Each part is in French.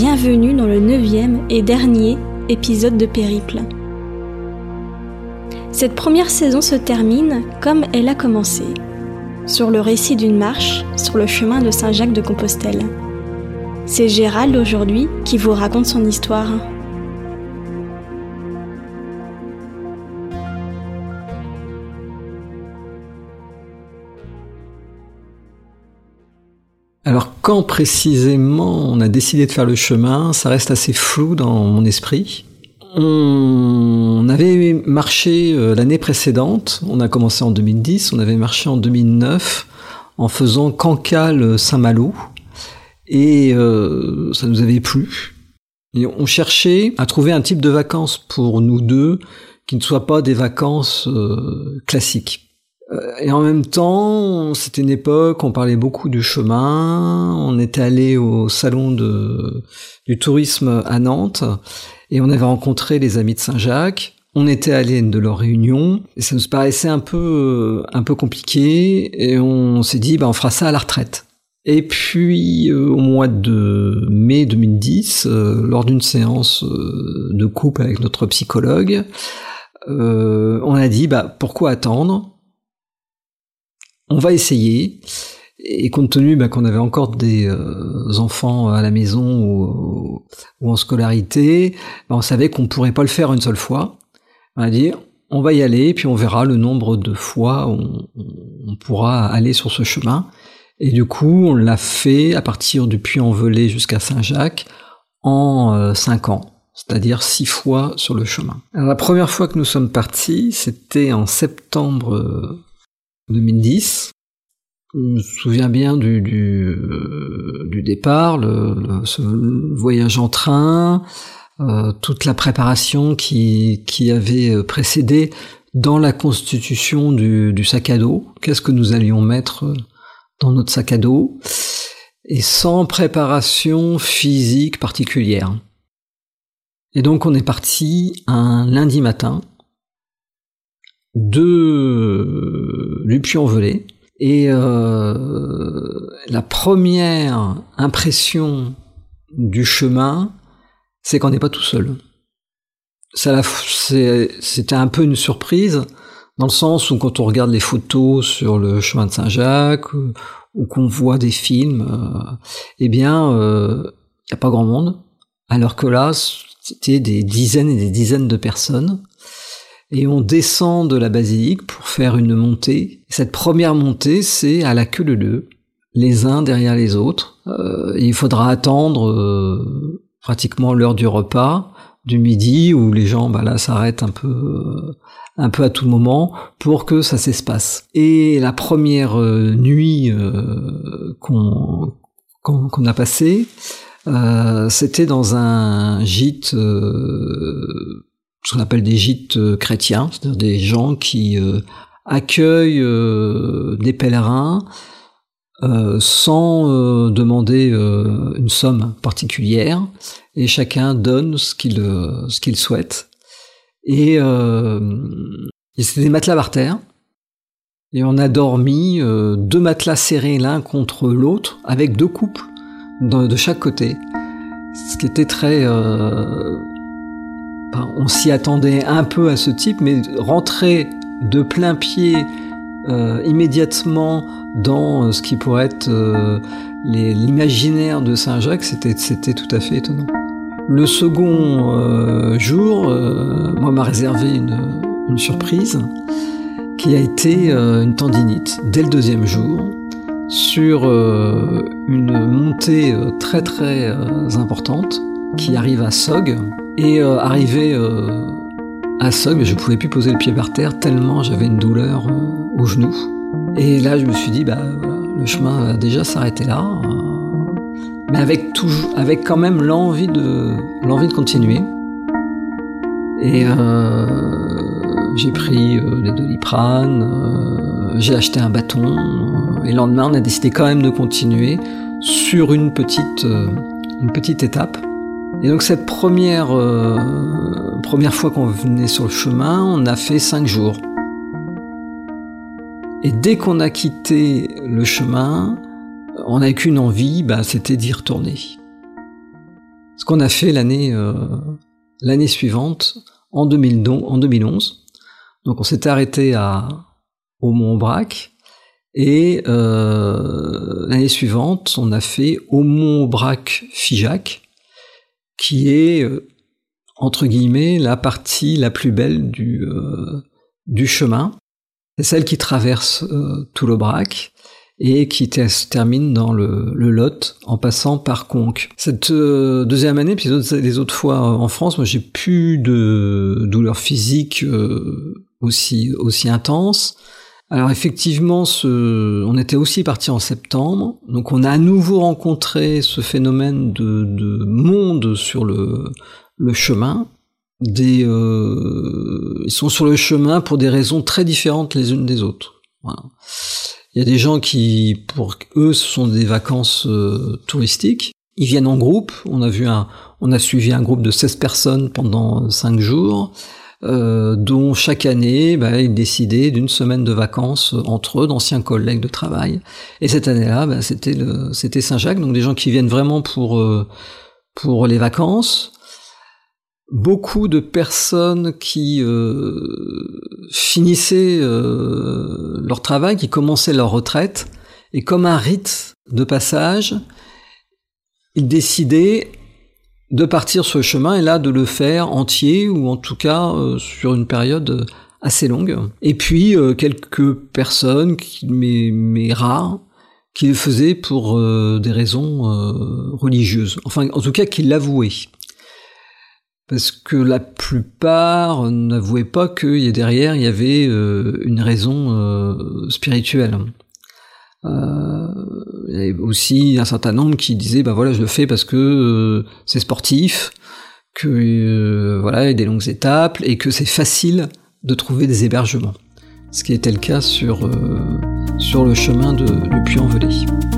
Bienvenue dans le neuvième et dernier épisode de Périple. Cette première saison se termine comme elle a commencé, sur le récit d'une marche sur le chemin de Saint-Jacques de Compostelle. C'est Gérald aujourd'hui qui vous raconte son histoire. Quand précisément on a décidé de faire le chemin, ça reste assez flou dans mon esprit. On avait marché euh, l'année précédente, on a commencé en 2010, on avait marché en 2009 en faisant Cancale Saint-Malo et euh, ça nous avait plu. Et on cherchait à trouver un type de vacances pour nous deux qui ne soit pas des vacances euh, classiques. Euh, et en même temps, c'était une époque, on parlait beaucoup du chemin, on était allé au salon de, du tourisme à Nantes, et on avait rencontré les amis de Saint-Jacques, on était allé à une de leurs réunions, et ça nous paraissait un peu, un peu compliqué, et on s'est dit, bah, on fera ça à la retraite. Et puis euh, au mois de mai 2010, euh, lors d'une séance de couple avec notre psychologue, on a dit bah pourquoi attendre? On va essayer. Et compte tenu bah, qu'on avait encore des euh, enfants à la maison ou, en scolarité, bah, on savait qu'on pourrait pas le faire une seule fois. On a dit, on va y aller, puis on verra le nombre de fois où on, pourra aller sur ce chemin. Et du coup, on l'a fait à partir du Puy-en-Velay jusqu'à Saint-Jacques en euh, cinq ans c'est-à-dire six fois sur le chemin. Alors, la première fois que nous sommes partis, c'était en septembre 2010. Je me souviens bien du, euh, départ, le, ce voyage en train, euh, toute la préparation qui, avait euh, précédé dans la constitution du sac à dos. Qu'est-ce que nous allions mettre dans notre sac à dos? Et sans préparation physique particulière. Et donc on est parti un lundi matin de du Puy-en-Velay. Et euh, la première impression du chemin, c'est qu'on n'est pas tout seul. C'était un peu une surprise, dans le sens où quand on regarde les photos sur le chemin de Saint-Jacques, ou qu'on voit des films, euh, eh bien, il euh, n'y a pas grand monde. Alors que là, c'était des dizaines et des dizaines de personnes et on descend de la basilique pour faire une montée. Cette première montée, c'est à la queue leu les uns derrière les autres. Euh, il faudra attendre euh, pratiquement l'heure du repas du midi où les gens bah là s'arrêtent un peu euh, un peu à tout moment pour que ça s'espace. Et la première nuit qu'on qu'on a passée, c'était dans un gîte ce qu'on appelle des gîtes euh, chrétiens, c'est-à-dire des gens qui euh, accueillent euh, des pèlerins sans demander une somme particulière, et chacun donne ce qu'il ce qu'il souhaite. Et, c'était des matelas par terre, et on a dormi deux matelas serrés l'un contre l'autre, avec deux couples de, chaque côté, ce qui était très on s'y attendait un peu à ce type, mais rentrer de plein pied euh, immédiatement dans euh, ce qui pourrait être euh, l'imaginaire de Saint-Jacques, c'était tout à fait étonnant. Le second jour, moi m'a réservé une, une, surprise qui a été une tendinite dès le deuxième jour sur une montée très très importante qui arrive à Sog, et euh, arrivé euh, à Sog, je pouvais plus poser le pied par terre tellement j'avais une douleur euh, au genou. Et là, je me suis dit, bah, le chemin va déjà s'arrêter là, mais avec avec quand même l'envie de, continuer. Et j'ai pris des doliprane, j'ai acheté un bâton, et le lendemain, on a décidé quand même de continuer sur une petite étape. Et donc cette première, euh, première fois qu'on venait sur le chemin, on a fait cinq jours. Et dès qu'on a quitté le chemin, on n'avait qu'une envie, bah, c'était d'y retourner. Ce qu'on a fait l'année l'année suivante, en, 2011. Donc on s'était arrêté à au Mont Aubrac et l'année suivante, on a fait au Mont Aubrac Figeac, qui est entre guillemets la partie la plus belle du du chemin. C'est celle qui traverse tout l'Aubrac et qui se termine dans le, Lot en passant par Conques. Cette euh, deuxième année, puis les autres fois euh, en France, moi j'ai plus de douleurs physiques euh, aussi aussi intenses. Alors effectivement, ce, on était aussi parti en septembre, donc on a à nouveau rencontré ce phénomène de, de monde sur le, chemin. Euh, ils sont sur le chemin pour des raisons très différentes les unes des autres. Il y a des gens qui, pour eux, ce sont des vacances euh, touristiques. Ils viennent en groupe. On a vu un, on a suivi un groupe de 16 personnes pendant 5 jours, euh, dont chaque année, bah, ils décidaient d'une semaine de vacances entre eux, d'anciens collègues de travail. Et cette année-là, bah, c'était c'était Saint-Jacques, donc des gens qui viennent vraiment pour euh, pour les vacances. Beaucoup de personnes qui euh, finissaient euh, leur travail, qui commençaient leur retraite, et comme un rite de passage, ils décidaient de partir sur le chemin et là de le faire entier ou en tout cas euh, sur une période assez longue. Et puis quelques personnes, mais, mais rares, qui le faisaient pour des raisons religieuses. Enfin, en tout cas, qui l'avouaient parce que la plupart n'avouaient pas qu'il y derrière il y avait euh, une raison euh, spirituelle. Euh, il y avait aussi un certain nombre qui disaient bah voilà je le fais parce que c'est sportif, que voilà il y a des longues étapes et que c'est facile de trouver des hébergements. Ce qui était le cas sur sur le chemin de, du Puy-en-Velay.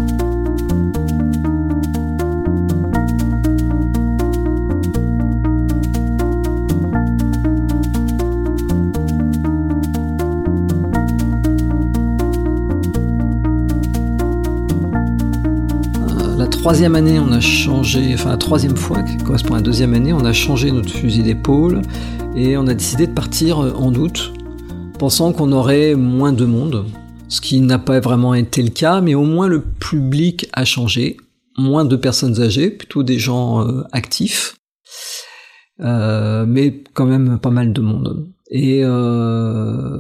Troisième année, on a changé, enfin la troisième fois qui correspond à la deuxième année, on a changé notre fusil d'épaule et on a décidé de partir en août, pensant qu'on aurait moins de monde, ce qui n'a pas vraiment été le cas, mais au moins le public a changé, moins de personnes âgées, plutôt des gens euh, actifs, euh, mais quand même pas mal de monde. Et, euh,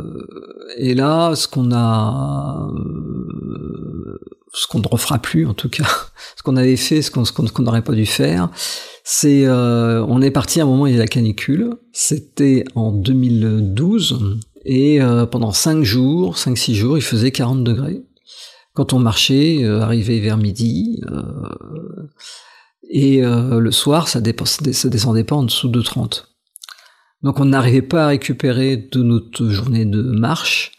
et là, ce qu'on a ce qu'on ne refera plus en tout cas, ce qu'on avait fait, ce qu'on n'aurait pas dû faire, c'est euh, on est parti à un moment il y a la canicule, c'était en 2012 et euh, pendant 5 jours, 5-6 jours, il faisait 40 degrés. Quand on marchait, euh, arrivé vers midi, et le soir, ça, ça descendait pas en dessous de 30. Donc on n'arrivait pas à récupérer de notre journée de marche,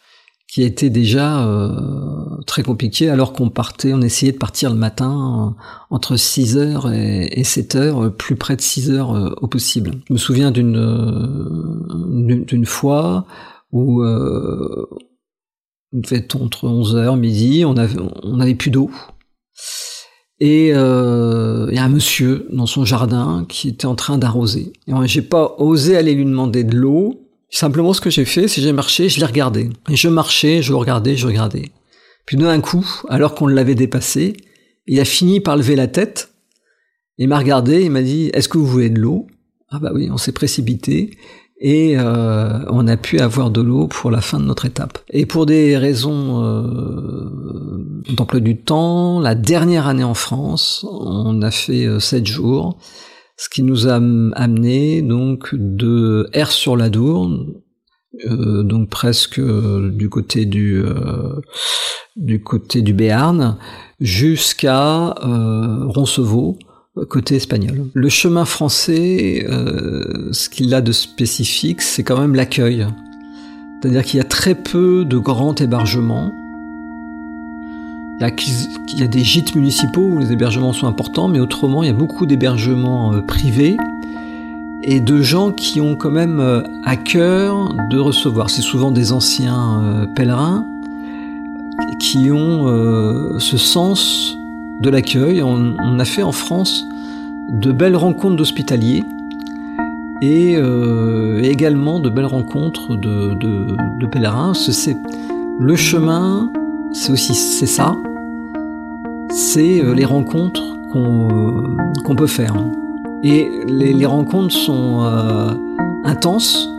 qui était déjà euh, très compliqué alors qu'on partait, on essayait de partir le matin euh, entre 6h et, et 7h, euh, plus près de 6h au possible. Je me souviens d'une d'une fois où on être entre 11h midi, on avait on avait plus d'eau. Et il y a un monsieur dans son jardin qui était en train d'arroser. Et j'ai pas osé aller lui demander de l'eau Simplement, ce que j'ai fait, c'est j'ai marché, je l'ai regardé. Et je marchais, je le regardais, je regardais. Puis d'un coup, alors qu'on l'avait dépassé, il a fini par lever la tête, il m'a regardé, il m'a dit Est-ce que vous voulez de l'eau? Ah bah oui, on s'est précipité et euh, on a pu avoir de l'eau pour la fin de notre étape. Et pour des raisons euh, d'emploi du temps, la dernière année en France, on a fait euh, sept jours ce qui nous a amené donc de R sur la Dour, euh, donc presque euh, du côté du euh, du côté du Béarn, jusqu'à Roncevaux, côté espagnol. Le chemin français, ce qu'il a de spécifique, c'est quand même l'accueil. C'est-à-dire qu'il y a très peu de grands hébergements il y a des gîtes municipaux où les hébergements sont importants, mais autrement, il y a beaucoup d'hébergements euh, privés et de gens qui ont quand même euh, à cœur de recevoir. C'est souvent des anciens euh, pèlerins qui ont ce sens de l'accueil. On, a fait en France de belles rencontres d'hospitaliers et également de belles rencontres de pèlerins. C'est le chemin, c'est aussi c'est ça, c'est euh, les rencontres qu'on euh, qu'on peut faire. Et les, rencontres sont euh, intenses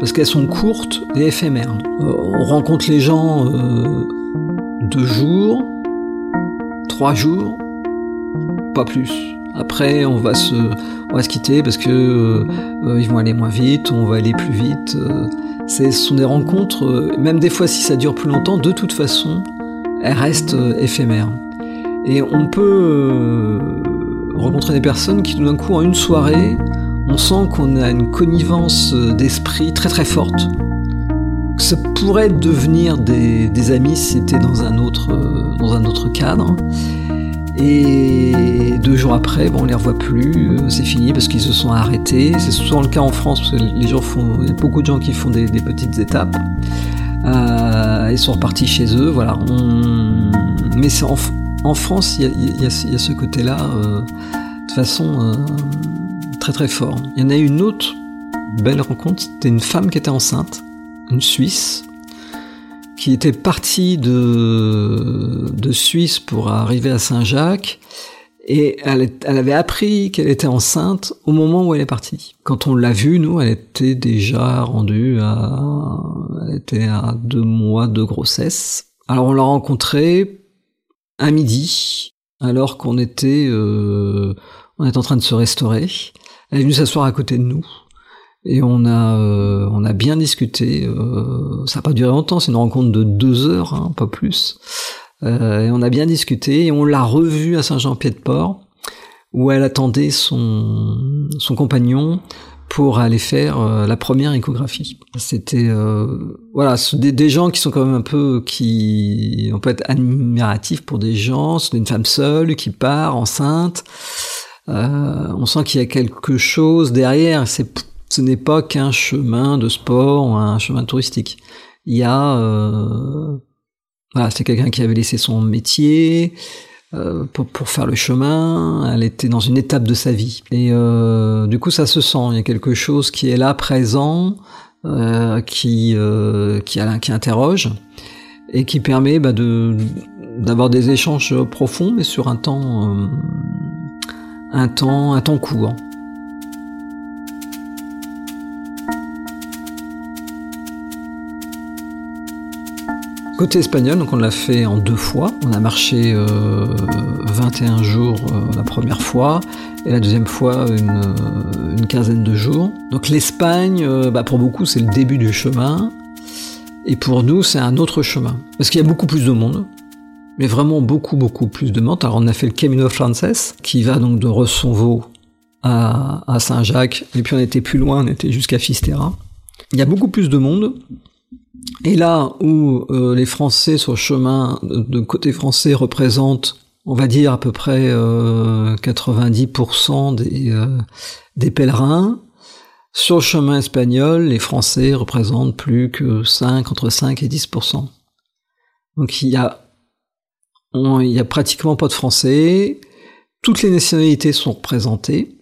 parce qu'elles sont courtes et éphémères. On rencontre les gens deux jours, trois jours, pas plus. Après, on va se, quitter parce que euh, ils vont aller moins vite, on va aller plus vite. ce sont des rencontres, même des fois si ça dure plus longtemps, de toute façon, elles restent éphémères. Et on peut rencontrer des personnes qui tout d'un coup en une soirée on sent qu'on a une connivence d'esprit très très forte. Ça pourrait devenir des, amis si c'était dans un autre dans un autre cadre. Et deux jours après, bon, on les revoit plus, c'est fini parce qu'ils se sont arrêtés. C'est souvent le cas en France parce que les gens font, il y a beaucoup de gens qui font des, petites étapes. Euh, ils sont repartis chez eux, voilà. On... Mais c'est en, en, France, il y a, ce côté-là. Euh, de façon, euh, très très fort. Il y en a une autre belle rencontre, c'était une femme qui était enceinte, une Suisse, qui était partie de, Suisse pour arriver à Saint-Jacques, et elle, elle, avait appris qu'elle était enceinte au moment où elle est partie. Quand on l'a vue, nous, elle était déjà rendue à, elle était à deux mois de grossesse. Alors on l'a rencontrée à midi, alors qu'on était, euh, on était en train de se restaurer. Elle est venue s'asseoir à côté de nous. Et on a, euh, on a bien discuté. Euh, ça n'a pas duré longtemps, c'est une rencontre de deux heures, hein, pas plus. Euh, et on a bien discuté et on l'a revue à Saint-Jean-Pied-de-Port, où elle attendait son, son compagnon pour aller faire euh, la première échographie. C'était euh, voilà des, gens qui sont quand même un peu qui on peut être admiratifs pour des gens. C'est une femme seule qui part enceinte. Euh, on sent qu'il y a quelque chose derrière. C'est, ce n'est pas qu'un chemin de sport ou un chemin touristique. Il y a, euh, voilà, c'est quelqu'un qui avait laissé son métier euh, pour, pour, faire le chemin. Elle était dans une étape de sa vie. Et euh, du coup, ça se sent. Il y a quelque chose qui est là, présent, euh, qui, qui, qui interroge et qui permet bah, de d'avoir des échanges profonds, mais sur un temps un temps, un temps court. Côté espagnol, on l'a fait en deux fois. On a marché euh, 21 jours euh, la première fois et la deuxième fois une, euh, quinzaine de jours. Donc l'Espagne, euh, bah pour beaucoup, c'est le début du chemin. Et pour nous, c'est un autre chemin. Parce qu'il y a beaucoup plus de monde mais vraiment beaucoup, beaucoup plus de monde. Alors on a fait le Camino Frances, qui va donc de Ressonvaux à, à Saint-Jacques, et puis on était plus loin, on était jusqu'à Fisterra. Il y a beaucoup plus de monde. Et là où euh, les Français sur le chemin de côté français représentent, on va dire à peu près euh, 90% des, euh, des pèlerins, sur le chemin espagnol, les Français représentent plus que 5, entre 5 et 10%. Donc il y a pratiquement pas de Français. Toutes les nationalités sont représentées,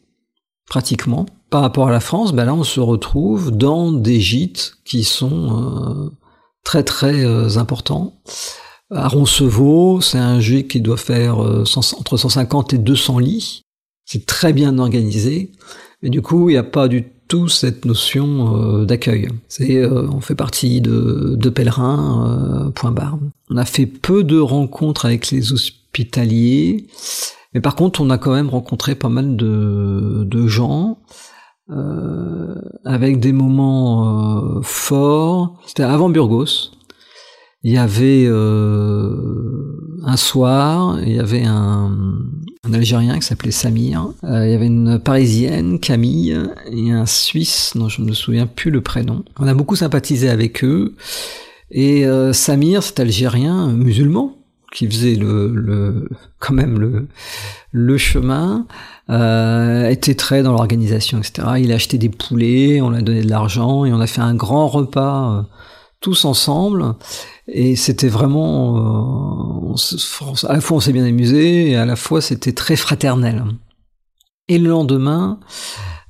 pratiquement. Par rapport à la France, ben là, on se retrouve dans des gîtes qui sont euh, très très euh, importants. À Roncevaux, c'est un gîte qui doit faire euh, entre 150 et 200 lits. C'est très bien organisé. Mais du coup, il n'y a pas du tout cette notion d'accueil. On fait partie de, de pèlerins, point barre. On a fait peu de rencontres avec les hospitaliers, mais par contre on a quand même rencontré pas mal de gens. Avec des moments forts. C'était avant Burgos. Il y avait un soir, il y avait un, un Algérien qui s'appelait Samir, euh, il y avait une Parisienne, Camille, et un Suisse dont je ne me souviens plus le prénom. On a beaucoup sympathisé avec eux, et euh, Samir, cet Algérien musulman, qui faisait le, le quand même le, le chemin, euh, était très dans l'organisation, etc. Il a acheté des poulets, on lui a donné de l'argent, et on a fait un grand repas euh, tous ensemble. Et c'était vraiment, euh, à la fois on s'est bien amusé et à la fois c'était très fraternel. Et le lendemain,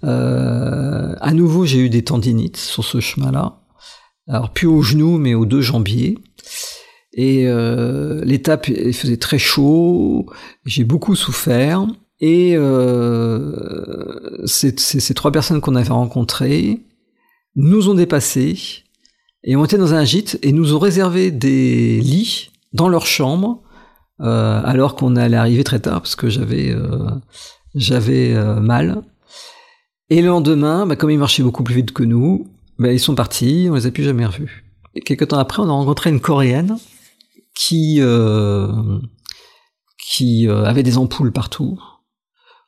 à nouveau, j'ai eu des tendinites sur ce chemin-là. Alors, plus au genou, mais aux deux jambiers. Et euh, l'étape, il faisait très chaud. J'ai beaucoup souffert. Et euh, ces trois personnes qu'on avait rencontrées nous ont dépassés et ont été dans un gîte et nous ont réservé des lits dans leur chambre euh, alors qu'on allait arriver très tard parce que j'avais euh, j'avais euh, mal. Et le lendemain, bah, comme ils marchaient beaucoup plus vite que nous, bah, ils sont partis, on les a plus jamais revus. Et quelques temps après, on a rencontré une coréenne qui qui avait des ampoules partout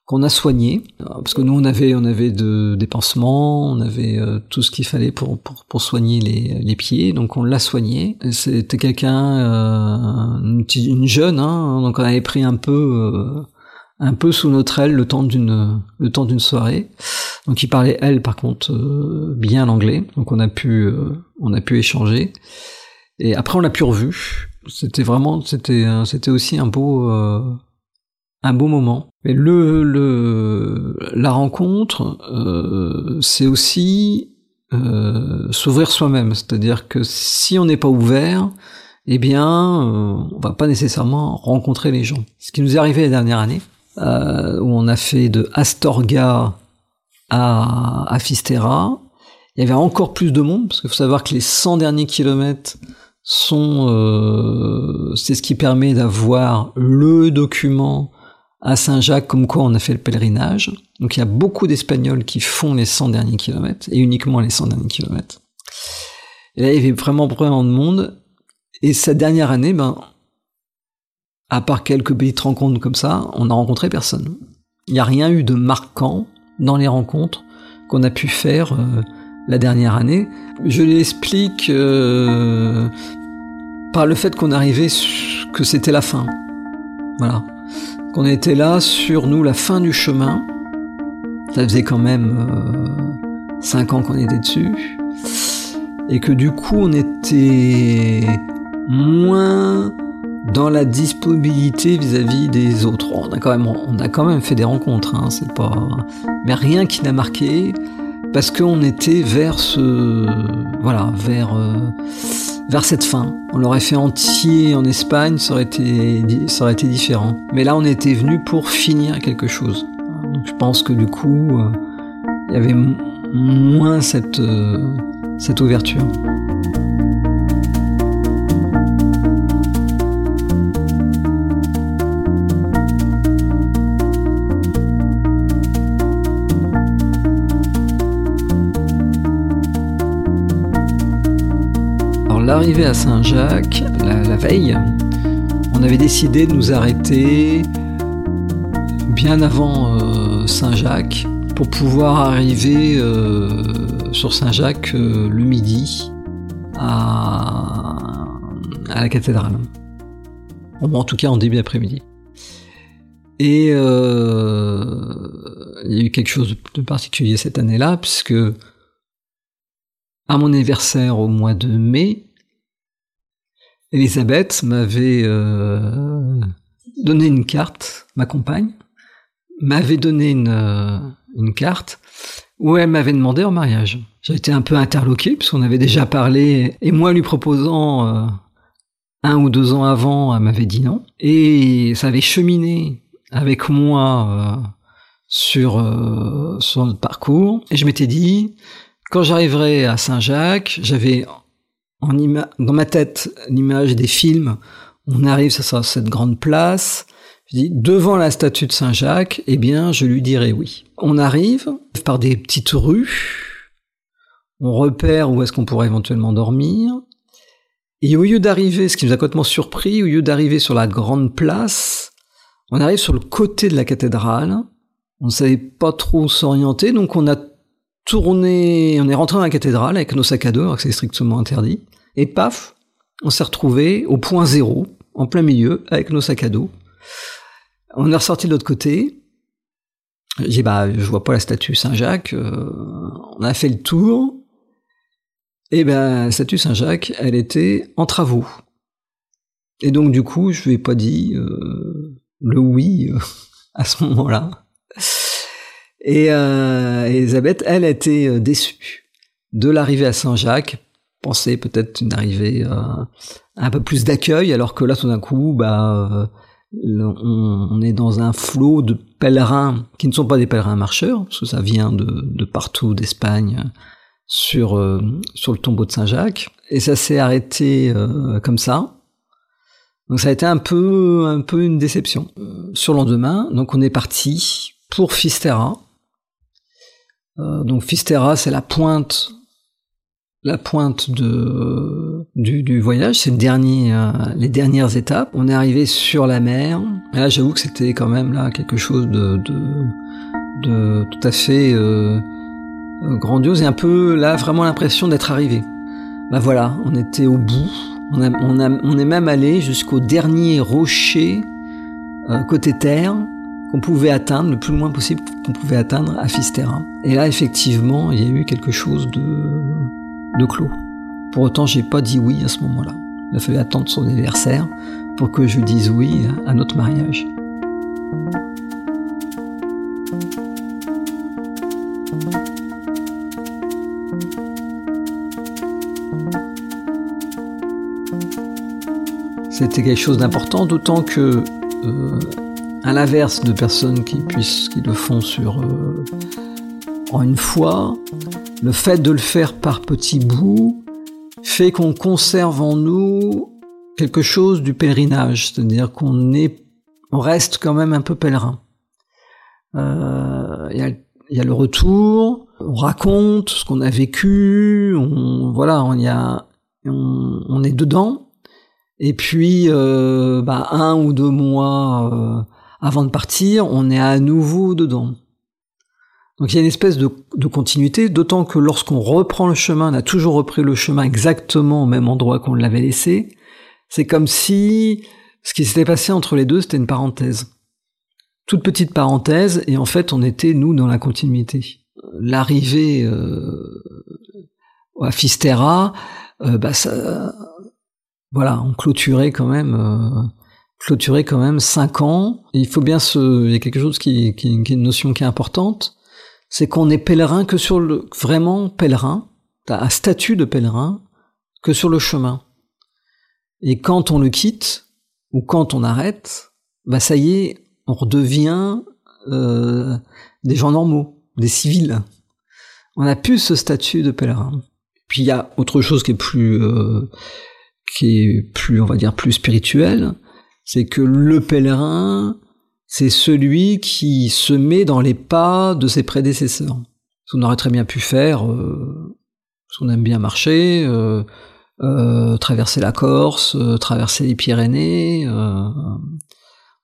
qu'on a soigné parce que nous on avait on avait de, des pansements, on avait euh, tout ce qu'il fallait pour, pour, pour soigner les, les pieds, donc on l'a soigné. C'était quelqu'un euh, une, une, jeune, hein, donc on avait pris un peu euh, un peu sous notre aile le temps d'une le temps d'une soirée. Donc il parlait elle par contre bien l'anglais, donc on a pu on a pu échanger. Et après on l'a pu revu. C'était vraiment c'était c'était aussi un beau un beau moment. Mais le, le la rencontre, euh, c'est aussi euh, s'ouvrir soi-même. C'est-à-dire que si on n'est pas ouvert, eh bien, euh, on va pas nécessairement rencontrer les gens. Ce qui nous est arrivé la dernière année, euh, où on a fait de Astorga à, à Fistera, il y avait encore plus de monde, parce qu'il faut savoir que les 100 derniers kilomètres sont, euh, c'est ce qui permet d'avoir le document à Saint-Jacques, comme quoi on a fait le pèlerinage. Donc il y a beaucoup d'Espagnols qui font les 100 derniers kilomètres, et uniquement les 100 derniers kilomètres. Et là, il y avait vraiment vraiment de monde. Et cette dernière année, ben, à part quelques petites rencontres comme ça, on n'a rencontré personne. Il n'y a rien eu de marquant dans les rencontres qu'on a pu faire euh, la dernière année. Je l'explique euh, par le fait qu'on arrivait que c'était la fin. Voilà. On était là sur nous la fin du chemin. Ça faisait quand même euh, cinq ans qu'on était dessus. Et que du coup on était moins dans la disponibilité vis-à-vis des autres. On a quand même, on a quand même fait des rencontres, hein, c'est pas, mais rien qui n'a marqué parce qu'on était vers ce, voilà, vers euh, vers cette fin. On l'aurait fait entier en Espagne, ça aurait été, différent. Mais là, on était venu pour finir quelque chose. Donc je pense que du coup, euh, il y avait moins cette, euh, cette ouverture. L'arrivée à Saint-Jacques, la, veille, on avait décidé de nous arrêter bien avant euh, Saint-Jacques pour pouvoir arriver euh, sur Saint-Jacques euh, le midi à, la cathédrale. en tout cas en début d'après-midi. Et il y a eu quelque chose de particulier cette année-là, puisque à mon anniversaire au mois de mai, Elisabeth m'avait euh, donné une carte, ma compagne, m'avait donné une, euh, une carte où elle m'avait demandé en mariage. J'ai été un peu interloqué puisqu'on avait déjà parlé et moi lui proposant euh, un ou deux ans avant, elle m'avait dit non. Et ça avait cheminé avec moi sur, sur notre parcours et je m'étais dit quand j'arriverai à Saint-Jacques, j'avais dans ma tête l'image des films. On arrive ça cette grande place. Je dis devant la statue de Saint Jacques, eh bien, je lui dirai oui. On arrive par des petites rues. On repère où est-ce qu'on pourrait éventuellement dormir. Et au lieu d'arriver, ce qui nous a complètement surpris, au lieu d'arriver sur la grande place, on arrive sur le côté de la cathédrale. On ne savait pas trop s'orienter, donc on a tourné, on est rentré dans la cathédrale avec nos sacs à dos, alors que c'est strictement interdit. Et paf, on s'est retrouvé au point zéro, en plein milieu, avec nos sacs à dos. On est ressorti de l'autre côté. J'ai dit, bah, je vois pas la statue Saint-Jacques. Euh, on a fait le tour. Et ben, la statue Saint-Jacques, elle était en travaux. Et donc, du coup, je lui ai pas dit euh, le oui euh, à ce moment-là. Et euh, Elisabeth, elle, était euh, déçue de l'arrivée à Saint-Jacques, pensait peut-être une arrivée euh, un peu plus d'accueil, alors que là, tout d'un coup, bah, on, est dans un flot de pèlerins qui ne sont pas des pèlerins marcheurs, parce que ça vient de, partout d'Espagne sur sur le tombeau de Saint-Jacques, et ça s'est arrêté comme ça. Donc ça a été un peu un peu une déception. Sur le lendemain, donc on est parti pour Fisterra, euh, donc Fisterra, c'est la pointe, la pointe de, du, voyage. C'est euh, les dernières étapes. On est arrivé sur la mer. Et là, j'avoue que c'était quand même là quelque chose de, de, tout à fait euh, grandiose et un peu là vraiment l'impression d'être arrivé. Bah voilà, on était au bout. On, on, on est même allé jusqu'au dernier rocher côté terre qu'on pouvait atteindre, le plus loin possible qu'on pouvait atteindre à Fisterra. Et là, effectivement, il y a eu quelque chose de, de clos. Pour autant, j'ai pas dit oui à ce moment-là. Il a fallu attendre son anniversaire pour que je dise oui à notre mariage. C'était quelque chose d'important, d'autant que euh, à l'inverse de personnes qui puissent, qui le font sur euh, en une fois, le fait de le faire par petits bouts fait qu'on conserve en nous quelque chose du pèlerinage, c'est-à-dire qu'on est, on reste quand même un peu pèlerin. Euh, il y, a, le retour, on raconte ce qu'on a vécu, on, voilà, on y a, on, est dedans. Et puis, euh, bah, un ou deux mois avant de partir, on est à nouveau dedans. Donc il y a une espèce de, continuité, d'autant que lorsqu'on reprend le chemin, on a toujours repris le chemin exactement au même endroit qu'on l'avait laissé. C'est comme si ce qui s'était passé entre les deux, c'était une parenthèse. Toute petite parenthèse, et en fait, on était, nous, dans la continuité. L'arrivée euh, à Fisterra, euh, bah ça, voilà, on clôturait quand même euh, clôturé quand même cinq ans. il faut bien se, il y a quelque chose qui, qui, qui est une notion qui est importante, c'est qu'on est pèlerin que sur le, vraiment pèlerin, t'as un statut de pèlerin que sur le chemin. Et quand on le quitte, ou quand on arrête, bah ça y est, on redevient euh, des gens normaux, des civils. On n'a plus ce statut de pèlerin. Puis il y a autre chose qui est plus, euh, qui est plus, on va dire, plus spirituel, c'est que le pèlerin, c'est celui qui se met dans les pas de ses prédécesseurs. Ce qu'on aurait très bien pu faire, euh, parce qu'on aime bien marcher, euh, euh, traverser la Corse, traverser les Pyrénées. on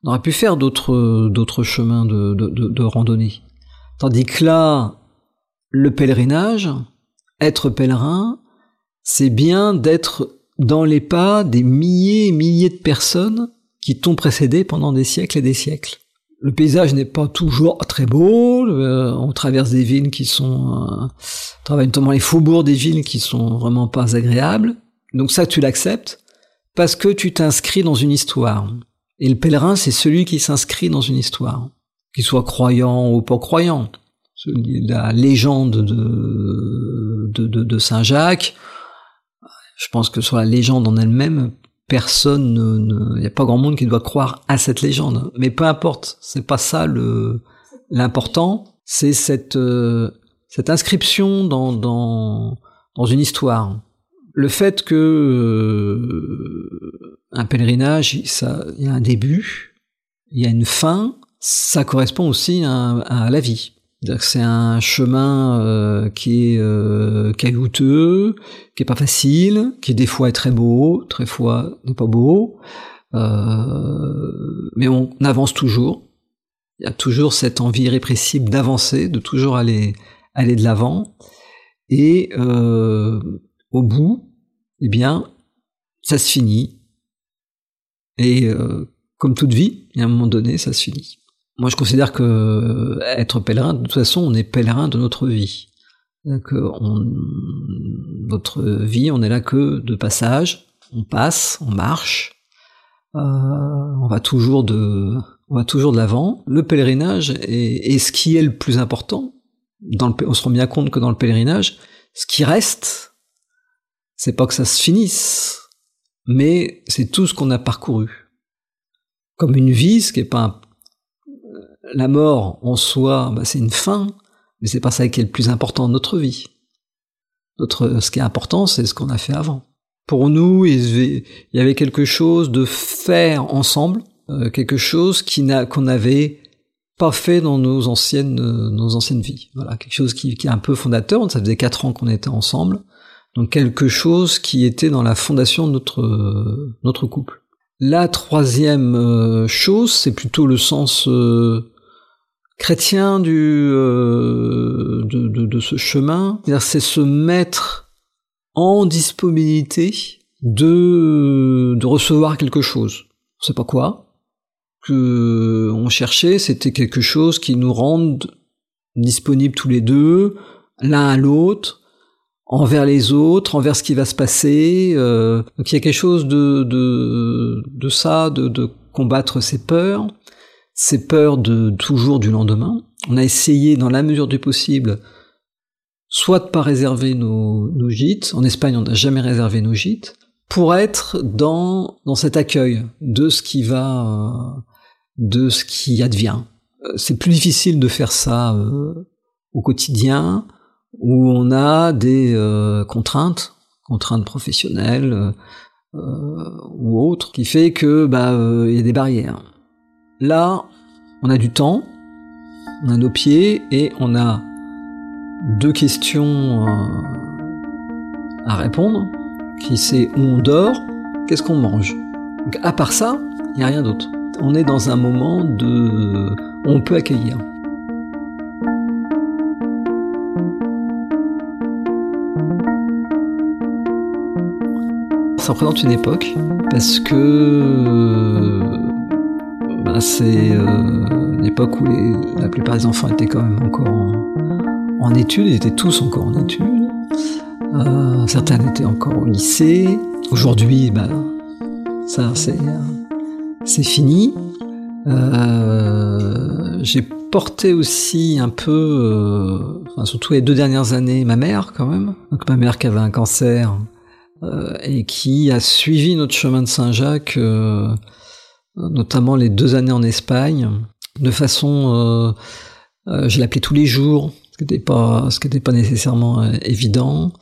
aurait pu faire d'autres d'autres chemins de, de, de randonnée. Tandis que là, le pèlerinage, être pèlerin, c'est bien d'être dans les pas des milliers et milliers de personnes qui t'ont précédé pendant des siècles et des siècles. Le paysage n'est pas toujours très beau, euh, on traverse des villes qui sont... Euh, on travaille notamment les faubourgs des villes qui sont vraiment pas agréables. Donc ça, tu l'acceptes parce que tu t'inscris dans une histoire. Et le pèlerin, c'est celui qui s'inscrit dans une histoire, qu'il soit croyant ou pas croyant. La légende de, de, Saint-Jacques, je pense que sur la légende en elle-même, personne ne, il n'y a pas grand monde qui doit croire à cette légende. Mais peu importe, c'est pas ça le l'important, c'est cette euh, cette inscription dans dans dans une histoire. Le fait que euh, un pèlerinage, ça, il y a un début, il y a une fin, ça correspond aussi à la vie. C'est un chemin euh, qui est euh, caillouteux, qui est pas facile, qui des fois est très beau, très fois n'est pas beau, euh, mais on avance toujours. Il y a toujours cette envie irrépressible d'avancer, de toujours aller aller de l'avant, et au bout, eh bien, ça se finit. Et comme toute vie, il y a un moment donné, ça se finit. Moi, je considère que euh, être pèlerin, de toute façon, on est pèlerin de notre vie. Que on, notre vie, on est là que de passage. On passe, on marche. Euh, on va toujours de, on va toujours de l'avant. Le pèlerinage est, ce qui est le plus important. Dans le, on se rend bien compte que dans le pèlerinage, ce qui reste, c'est pas que ça se finisse, mais c'est tout ce qu'on a parcouru. Comme une vie, ce qui est pas la mort en soi, bah, c'est une fin, mais c'est pas ça qui est le plus important dans notre vie. Notre, ce qui est important, c'est ce qu'on a fait avant. Pour nous, il y avait quelque chose de faire ensemble, euh, quelque chose qui n'a, qu'on n'avait pas fait dans nos anciennes, euh, nos anciennes vies. Voilà, quelque chose qui, qui est un peu fondateur. Ça faisait quatre ans qu'on était ensemble, donc quelque chose qui était dans la fondation de notre euh, notre couple. La troisième chose, c'est plutôt le sens chrétien du de, de, de, ce chemin. C'est se mettre en disponibilité de de recevoir quelque chose. On sait pas quoi, que on cherchait, c'était quelque chose qui nous rende disponibles tous les deux, l'un à l'autre, envers les autres, envers ce qui va se passer. Euh, donc il y a quelque chose de, de, de ça, de, de combattre ces peurs, ces peurs de toujours du lendemain. On a essayé, dans la mesure du possible, soit de pas réserver nos, gîtes. En Espagne, on n'a jamais réservé nos gîtes pour être dans dans cet accueil de ce qui va de ce qui advient. Euh, c'est plus difficile de faire ça euh, au quotidien où on a des euh, contraintes, contraintes professionnelles ou autres, qui fait que bah il y a des barrières. Là, on a du temps, on a nos pieds et on a deux questions à répondre, qui c'est où on dort, qu'est-ce qu'on mange. Donc à part ça, il n'y a rien d'autre on est dans un moment de... on peut accueillir. Ça représente une époque parce que ben, c'est euh, une époque où la plupart des enfants étaient quand même encore en, études, ils étaient tous encore en études. Euh, certains étaient encore au lycée. Aujourd'hui, ben, ça c'est c'est fini. Euh, j'ai porté aussi un peu, euh, enfin, surtout les deux dernières années, ma mère quand même. Donc ma mère qui avait un cancer euh, et qui a suivi notre chemin de Saint-Jacques, euh, notamment les deux années en Espagne, de façon, euh, je l'appelais tous les jours, ce qui n'était pas, ce qui n'était pas nécessairement évident.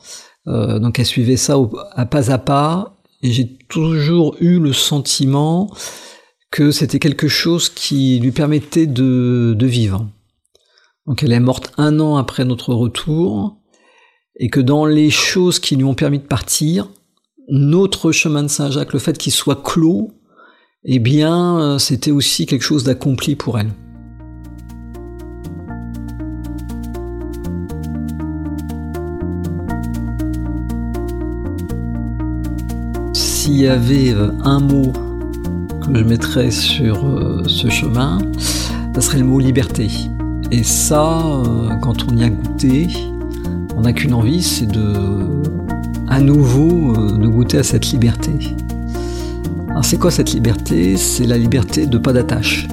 donc elle suivait ça à pas à pas, et j'ai toujours eu le sentiment que c'était quelque chose qui lui permettait de, de vivre. Donc elle est morte un an après notre retour, et que dans les choses qui lui ont permis de partir, notre chemin de Saint-Jacques, le fait qu'il soit clos, eh bien, c'était aussi quelque chose d'accompli pour elle. S'il y avait un mot que je mettrais sur euh, ce chemin, ça serait le mot liberté. Et ça, euh, quand on y a goûté, on n'a qu'une envie, c'est de, à nouveau, euh, de goûter à cette liberté. Alors c'est quoi cette liberté? C'est la liberté de pas d'attache.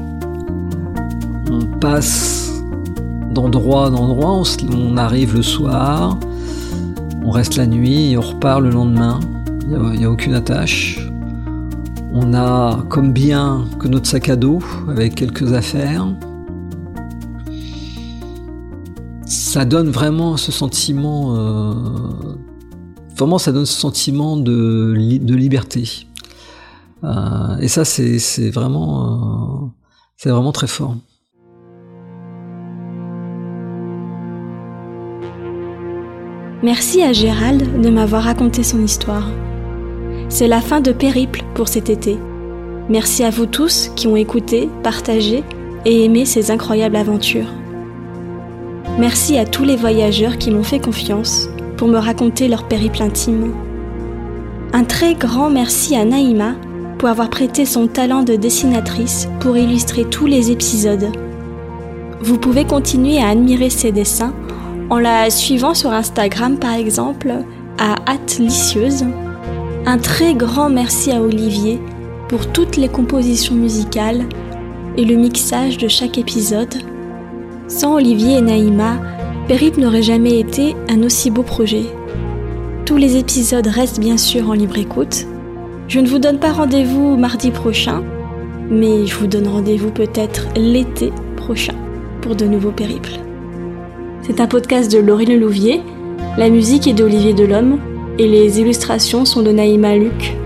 On passe d'endroit en endroit, on, arrive le soir, on reste la nuit et on repart le lendemain. Il n'y a, aucune attache. On a comme bien que notre sac à dos avec quelques affaires. Ça donne vraiment ce sentiment, euh, vraiment ça donne ce sentiment de liberté. Euh, et ça c'est vraiment, euh, vraiment très fort. Merci à Gérald de m'avoir raconté son histoire. C'est la fin de Périple pour cet été. Merci à vous tous qui ont écouté, partagé et aimé ces incroyables aventures. Merci à tous les voyageurs qui m'ont fait confiance pour me raconter leur périple intime. Un très grand merci à Naïma pour avoir prêté son talent de dessinatrice pour illustrer tous les épisodes. Vous pouvez continuer à admirer ses dessins en la suivant sur Instagram par exemple à Atlicieuse Un très grand merci à Olivier pour toutes les compositions musicales et le mixage de chaque épisode. Sans Olivier et Naïma, Périple n'aurait jamais été un aussi beau projet. Tous les épisodes restent bien sûr en libre écoute. Je ne vous donne pas rendez-vous mardi prochain, mais je vous donne rendez-vous peut-être l'été prochain pour de nouveaux périples. C'est un podcast de Laurie Louvier, la musique est d'Olivier Delhomme et les illustrations sont de Naïma Luc